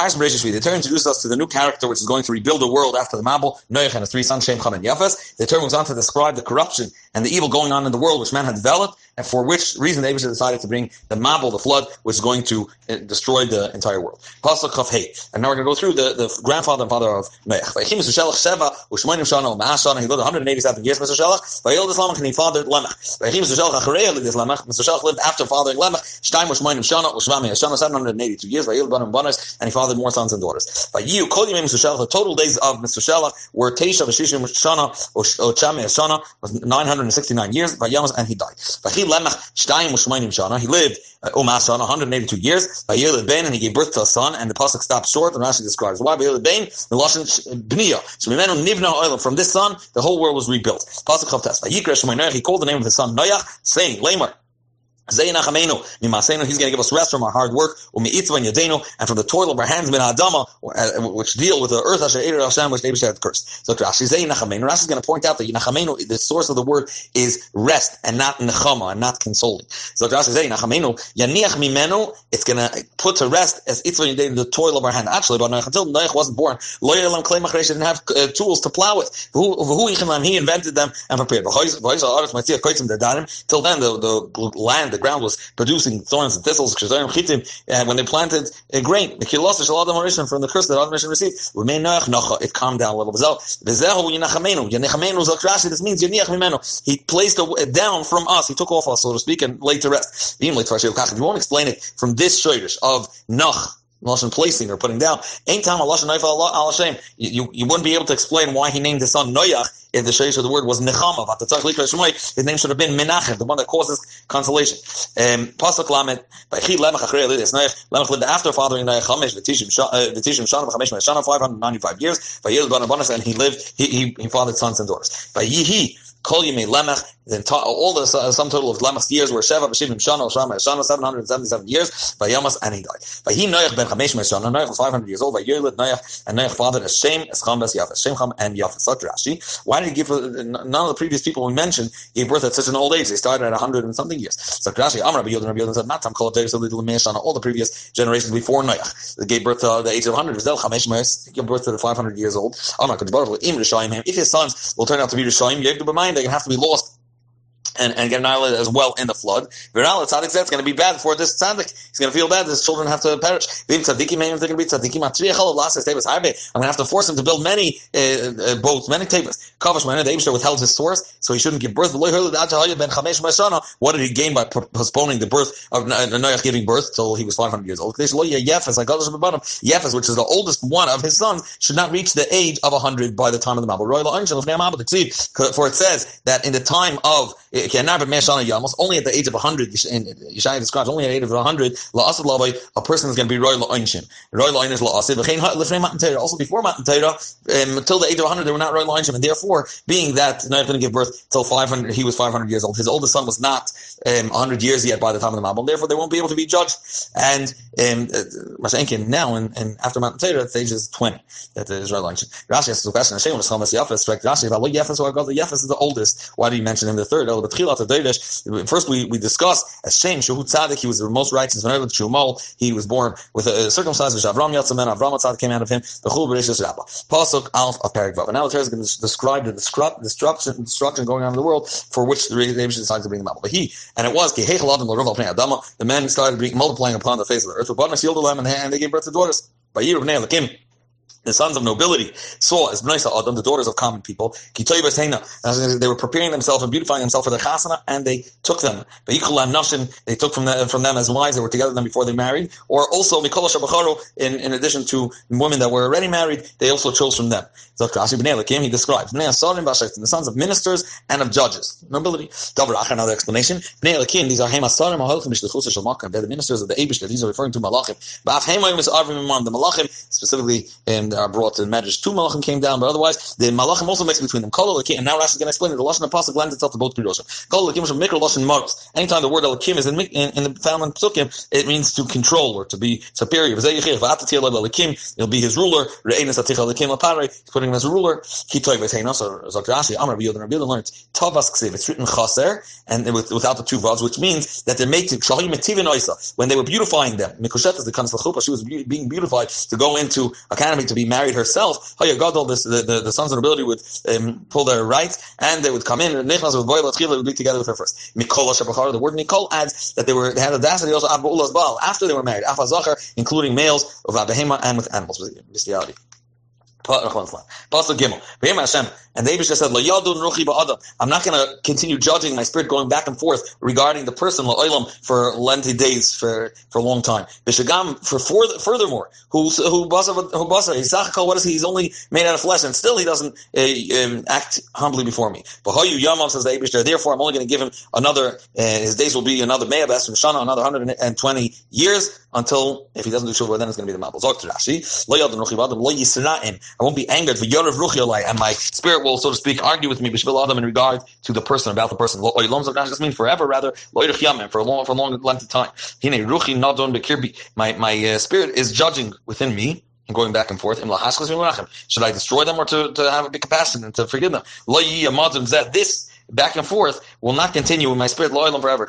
Parsha Bereshit The Torah introduces us to the new character which is going to rebuild the world after the Mabul, Noach and his three sons, Shem, Cham, and Yafes. The Torah moves on to describe the corruption and the evil going on in the world which man had developed, and for which reason David decided to bring the Mabul, the flood, which is going to uh, destroy the entire world. And now we're going to go through the, the grandfather and father of Noach. He lived 187 years, Mesushelach. And he fathered Lemech. Mesushelach lived after fathering Lemech. Shtaim Ushmoinim Shana, 782 years. And he fathered more sons and daughters. By you, the total days of Mesushelach were Teisha Vashishim Shana, Ochame Shana, was 969 years. By Yamas, and he died. By he Lemech, Shtaim Ushmoinim Shana, he lived uh, Umas Shana, 182 years. By Yelid Ben, and he gave birth to a son, and the pasuk stops short, and Rashi describes why. By Yelid Ben, the Lashon uh, Bniyah. So Mimenu Nivna Oil, from this son, the whole world was rebuilt. Pasuk Chav Tes. By Yikra Shemaynoach, he called the name of his son Noach, saying, Lamer, He's going to give us rest from our hard work, and from the toil of our hands, uh, which deal with the earth, which David had cursed. So Rashi is going to point out that the source of the word, is rest and not nechama and not consoling. So Rashi is Yaniach mimenu, it's going to put to rest as Itzva the toil of our hand. Actually, but until Noach wasn't born, didn't have uh, tools to plow with. He invented them and prepared. Till then, the, the land, the ground was producing thorns and thistles, and when they planted a grain, the kilos from the curse that Adam received, it calmed down a little bit. This means he placed it down from us. He took off us, so to speak, and laid to rest. If you won't explain it from this shirish of Nach, Lashon placing or putting down. Ain't time Lashon al Hashem. You, you wouldn't be able to explain why he named his son Noach if the shaysh of the word was Nechama. His name should have been Menachem, the one that causes consolation. Um, Pasuk Lamed, He Lemach Achrei Lidis Noach, Lemach lived after fathering Noach Chamesh, V'tishim Shana, V'chamesh Shana, 595 years, V'yil Ban and he lived, he, he, he fathered sons and daughters. V'yihi, Kol Yimei Lemach, all the uh, sum total of Lemach's years were Sheva B'Shivim Shana, Shama Shana, 777 years, by Yamas, and he died. By he Noach ben Chamesh Shana, Noach was 500 years old, Yerlit Noach, and Noach fathered Hashem, Escham, Bes Yafes, Shem Cham, and Yafes. Such Rashi. Why did he give, uh, none of the previous people we mentioned gave birth at such an old age? They started at 100 and something years. Such Rashi, Amr Rabbi Yodan, Rabbi Yodan said, Matam Kol Tevis, Little Shana, all the previous generations before Noach. They gave birth to the age of 100. Zel Chamesh Mes, gave birth to the 500 years old. Amr Kodesh Im Rishayim, if his sons will turn out to be Rishayim, they're going to have to be lost and, and get as well in the flood. Viral tzaddik it's going to be bad for this tzaddik. He's going to feel bad. His children have to perish. I'm going to have to force him to build many uh, uh, boats, many tables. Kavash the Abishter withheld his source, so he shouldn't give birth. What did he gain by postponing the birth of Noach giving birth till he was 500 years old? Yefes, which is the oldest one of his sons, should not reach the age of 100 by the time of the Mabul. For it says that in the time of only at the age of 100, Yeshaya describes, only at the age of 100, a person is going to be Roy La'onshim. Roy La'on is La'asid. Also before Matan Torah, um, until the age of 100, they were not Roy La'onshim. And therefore, being that not going to give birth till 500, he was 500 years old. His oldest son was not um, 100 years yet by the time of the Mabul. Therefore, they won't be able to be judged. And um, uh, now, and, and after Matan Torah, the age is 20. That is Roy La'onshim. Rashi asks the question, Hashem was Chamas Yafes. Rashi, Yafes is the oldest. Why do you mention him the third? First, we, we discussed as Shem Shehu Tzadik, he was the most righteous of Shumol. He was born with a, circumcised which Avram Yatzamen, Avram Tzadik came out of him. The Chul Bereshis Rabbah. Pasuk Alf of Perek And now the Torah is going to describe the destruction, destruction going on in the world for which the Rebbe decided to bring them out. But he, and it was, the men started multiplying upon the face of the earth. And they gave birth to daughters. By Yirub Lakim the sons of nobility saw as Bnei Adam, the daughters of common people, they were preparing themselves and beautifying themselves for the chasana, and they took them. They took from them, from them as wives that were together with them before they married, or also in, in addition to women that were already married, they also chose from them. He describes the sons of ministers and of judges. Nobility. Another explanation. These are the ministers of the Abish, these are referring to Malachim. The Malachim, specifically malachim that are brought to the Medrash. Two malachim came down, but otherwise the malachim also mixed between them. Kol and now Rashi is going to explain it. the lashon apostle lends itself to both kedoshim. Kol alakim from mikro lashon maros. Anytime the word alakim is in, in, in the found in psukim, it means to control or to be superior. He'll be his ruler. He's putting him as a ruler. So Rashi, Amar Yodan learned Tavas Ksiv. It's written chaser and without the two vavs, which means that they're making when they were beautifying them. Mikoshet is the comes She was being beautified to go into academy to be married herself. Gadol, the, the, the sons of nobility would um, pull their rights and they would come in. Nechnas with Boy would be together with her first. Mikol The word Mikol adds that they were they had audacity also after they were married. Afazachar, including males of Abahema and with animals, bestiality. And the Abisha said, I'm not going to continue judging my spirit going back and forth regarding the person, for lengthy days, for, for a long time. Bishagam, for furthermore, who, who, who, what is he? He's only made out of flesh, and still he doesn't uh, um, act humbly before me. But Hayu Yamav says the Abisha, therefore I'm only going to give him another, uh, his days will be another Me'abas from Shana, another 120 years, until, if he doesn't do Shuvah, then it's going to be the Mabul. Zok Rashi, I won't be angered for Yorav Ruchiolai, and my spirit will, so to speak, argue with me Bishvil Adam in regard to the person, about the person. Oilom Zav just mean forever, rather, Loirich Yamin, for a long, for a long length of time. Hine Ruchi Nadon Bekirbi, my, my uh, spirit is judging within me, and going back and forth. Should I destroy them or to, to have a big capacity and to forgive them? That this back and forth will not continue in my spirit forever.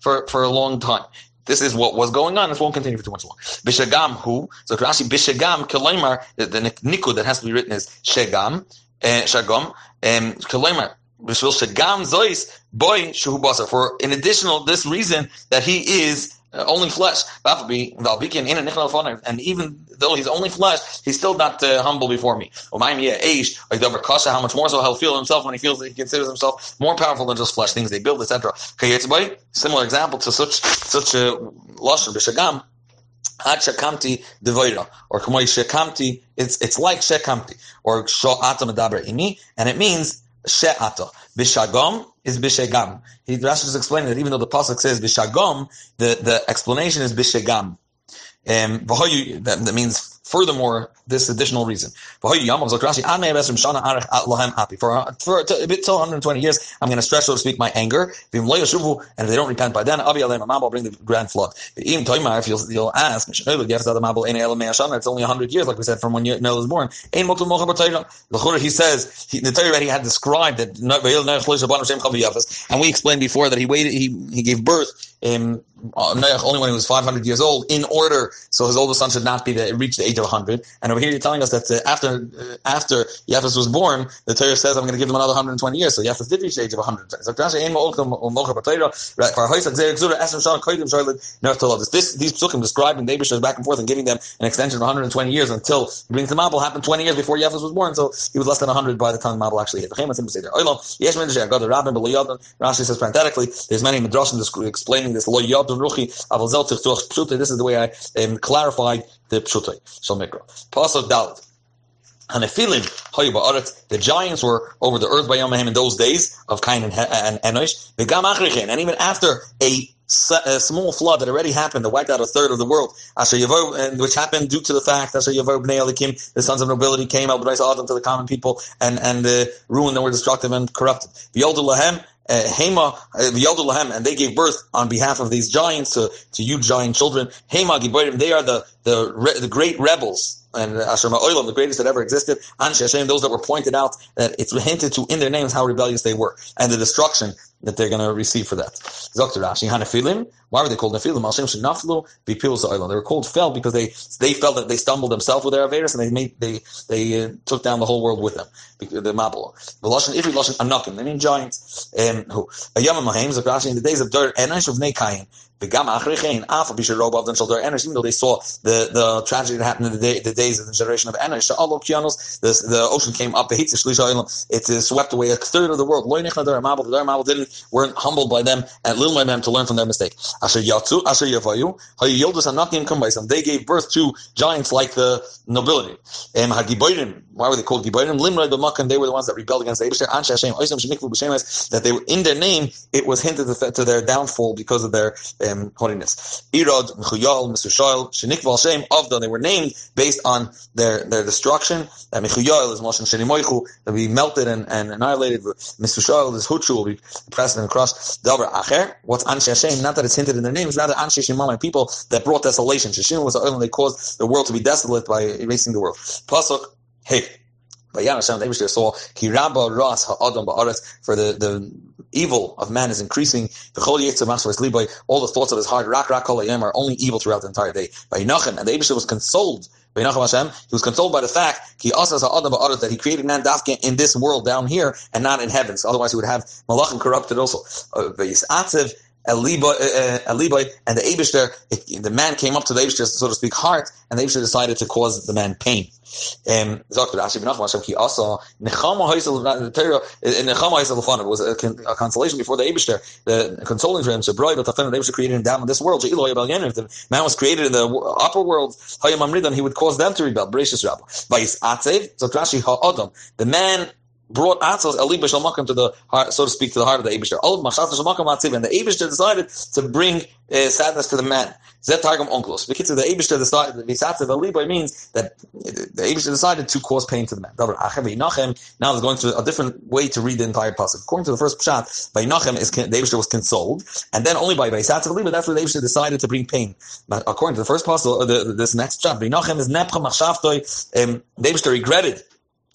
For, for a long time. This is what was going on. This won't continue for too much long. Bishagam who? So Rashi Bishagam Kalaimar, the, the nikud that has to be written is Shegam, uh, Shagam, um, Kalaimar. Bishvil Shagam Zois, boy Shuhu. For an additional this reason that he is uh, only flesh. And even though he's only flesh, he's still not uh, humble before me. How much more so he'll feel himself when he feels that he considers himself more powerful than just flesh, things they build, etc. Similar example to such such a lashon b'shagam. Ad shekamti devoira, or kamoy shekamti. It's it's like shekamti, or sho'ata medaber imi, and it means she'ata. Bishagom is bishagam. He Rashi is explaining that even though the pasuk says bishagom, the, the explanation is bishagam. Um, that, that means Furthermore, this additional reason. For, for, a bit till 120 years, I'm going to stretch, so to speak, my anger. And if they don't repent by then, I'll bring the grand flood. If you'll, you'll ask, it's only 100 years, like we said, from when Noah was born. He says, he, the Torah he had described that, and we explained before that he waited, he, he gave birth um, only when he was 500 years old, in order so his oldest son should not be the, reach the age of 100. And over here you're telling us that uh, after uh, after Yefes was born, the Torah says, I'm going to give him another 120 years. So Yefes did reach the age of 100. This, these psukim describing the Abishah back and forth and giving them an extension of 120 years until he brings the Mabul happened 20 years before Yefes was born. So he was less than 100 by the time Mabul actually hit. Rashi says parenthetically, there's many midrashim explaining this. This is the way I um, clarified the pshutay. So mikra. Pasuk dalit. The giants were over the earth by Yom in those days of Cain and, Enosh. and Enosh. And even after a a small flood that already happened that wiped out a third of the world, and which happened due to the fact that the sons of nobility came out to the common people and and uh, ruined and were destructive and corrupted. Uh, Hema, uh, and they gave birth on behalf of these giants to, to you giant children. Hema they are the, the, the great rebels. And Asher Ma'olam, the greatest that ever existed, Anshe Hashem, those that were pointed out that it's hinted to in their names how rebellious they were, and the destruction that they're going to receive for that. Dr. Rashi, Hanefilim, why were they called Nefilim? Hashem Shenaflu, Bipilus Oilam. They were called fell because they, they felt that they stumbled themselves with their Averis and they made, they, they uh, took down the whole world with them. The Mabul. The Lashon, Ivri Lashon Anakim, they mean giants. Um, who? A Yama Mahem, Rashi, in the days of Dur, Enash of Nekaim, even though they saw the, the tragedy that happened in the, day, the days of the generation of Enosh, the, the ocean came up, it swept away a third of the world. The didn't weren't humbled by them and little by them to learn from their mistake. They gave birth to giants like the nobility. Why were they called Giborim? They were the ones that rebelled against the That they were in their name, it was hinted to their downfall because of their um, um, holiness. Irod, Mechuyal, Mesushail, Shenikval Shem, Avda, they were named based on their, their destruction. That Mechuyal is Moshe Shenimoichu, they'll be melted and, and annihilated. Mesushail is Huchu, will be pressed and crushed. Davar Acher, what's Anshe Hashem? Not that it's hinted in their names, rather Anshe Shemam, people that brought desolation. Shishim was the they caused the world to be desolate by erasing the world. Pasuk, hey. Vayan Hashem, the Abishter saw ki rabba ras ha'adam ba'aretz for the the evil of man is increasing. All the thoughts of his heart, rak rak are only evil throughout the entire day. Vayinachem, and the Abishter was consoled. Vayinachem Hashem, he was consoled by the fact ki asas ha'adam ba'aretz that he created man dafke in this world down here and not in heaven. So otherwise he would have malachim corrupted also. Uh, Vayisatzev Eliboy, uh, uh and the Abishter, the man came up to the Abishter, so to speak, heart, and the Abishter decided to cause the man pain. Um, Lefanav was a, a consolation before the Eibushter, the consoling for him. So Broi, but the Eibushter created him down in this world. If the man was created in the upper world, he would cause them to rebel. Dr. Rashi the man brought Atzos Eli B'Shalmakam to the heart, so to speak, to the heart of the Abishter. Oh, Mashat Shalmakam Atziv, and the Abishter decided to bring uh, sadness to the man. Zet Targum Onklos. Because the Abishter decided, the Visatziv Eli means that the Abishter decided to cause pain to the man. Now there's going to a different way to read the entire passage. According to the first Pshat, by Nachem, the Abishter was consoled, and then only by Visatziv Eli, that's where the Abishter decided to bring pain. But according to the first passage, uh, the, this next Pshat, by Nachem is Nepcha Machshavtoi, um, the Abishter regretted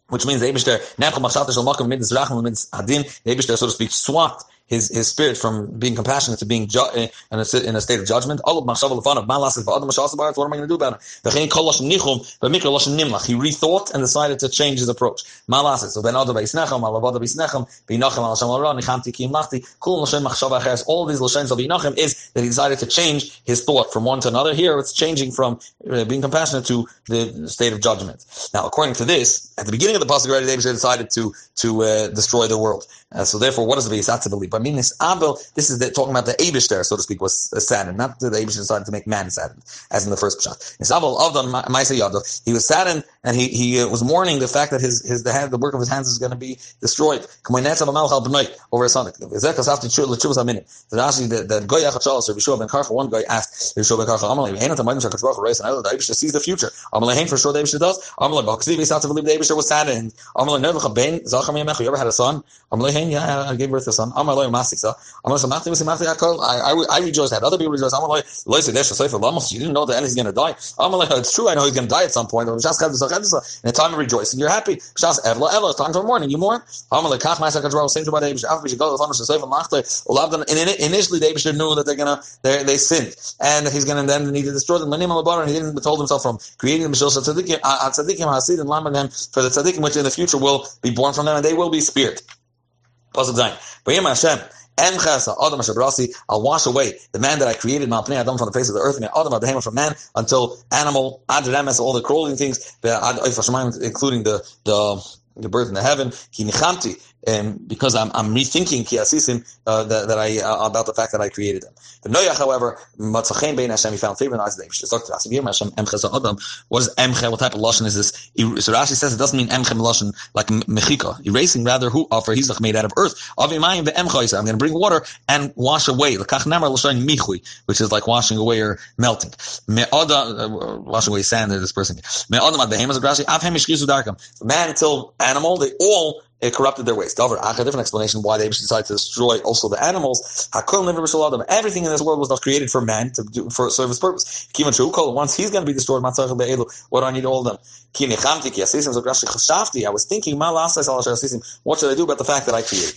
which means the Eibishter, Nechel Machshat Shal Makam Midas Rachman Midas Hadin, the Eibishter, so to speak, swapped his, his spirit from being compassionate to being ju- eh, in, a, in a state of judgment. All of Mashav Lefan of Malas what am I going to do about it? He rethought and decided to change his approach. Malas so then Adab Isnechem, Alavada Binachem Al Sham Al Nichamti all these Lashens of Binachem is that he decided to change his thought from one to another. Here it's changing from uh, being compassionate to the state of judgment. Now, according to this, at the beginning of the Pasuk, already David decided to, to uh, destroy the world. Uh, so therefore, what is the Beisat believe? Meaning Abel, this is the, talking about the Abish there, so to speak, was saddened, not that the Abish decided to make man saddened, as in the first shot. Abel Avdon he was saddened and he, he uh, was mourning the fact that his, his the, hand, the work of his hands is going to be destroyed. Over his son. The the, Goy Achachal, so Rishua ben Karcha, one guy asked Rishua ben Karcha, Amalei, Hain Atam Madim Shakash Baruch Reis, and the Abish sees the future. Amalei Hain for sure the Abish does. Amalei to believe the Abish was saddened. Amalei Nevach Ben, Zachar Yamech, you ever had a son? Amalei Hain, yeah, I gave birth to a son. Amalei Masik, Amalei Samachti, Samachti Yakol, I, I rejoice that. Other people rejoice. Amalei, Lois, Desh, Sefer, Lamos, you didn't know that he's going to die. Amalei, it's true, I know he's going to die at some point. In a time of rejoicing, you're happy. Shas Evla, Evla, time for morning, you mourn. Amalei, Kach, Masak, Kadrol, same to about Abish, Abish, go, Lamos, Sefer, Machte, and initially, the Abish knew that they're going to, they sinned. And he's going to then need to destroy them. And he didn't told himself from creating the Mishal Tzadikim, uh, uh, Tzadikim, Hasid, and Lam, for the Tzadikim, which in the future will be born from them, and they will be spared. Pasuk Zayin. V'yim Hashem, I'll wash away the man that I created, Adam from the face of the earth, and Adam Adam from man until animal, Adremes, all the crawling things, including the the the birth in the heaven, ki um, because I'm, I'm rethinking kiasisim uh, that, that I uh, about the fact that I created them. The Noach, however, matzachem bein Hashem, he found favor in the eyes of the Adam. What is emche? What type of lashon is this? So Rashi says it doesn't mean emche lashon like mechika, erasing. Rather, who offer he's made out of earth. Avimayim ve'emcha. I'm going to bring water and wash away. L'kach namar l'shayin michui, which is like washing away or melting. Me'ada, uh, washing away sand this person. Me'adam ad behemas Rashi. Avhem ishkisu darkam. Man until animal, they all it corrupted their ways. A different explanation why they decided to destroy also the animals. Everything in this world was not created for man to do for service purpose. Once he's going to be destroyed, what do I need all of them? I was thinking, what should I do about the fact that I created?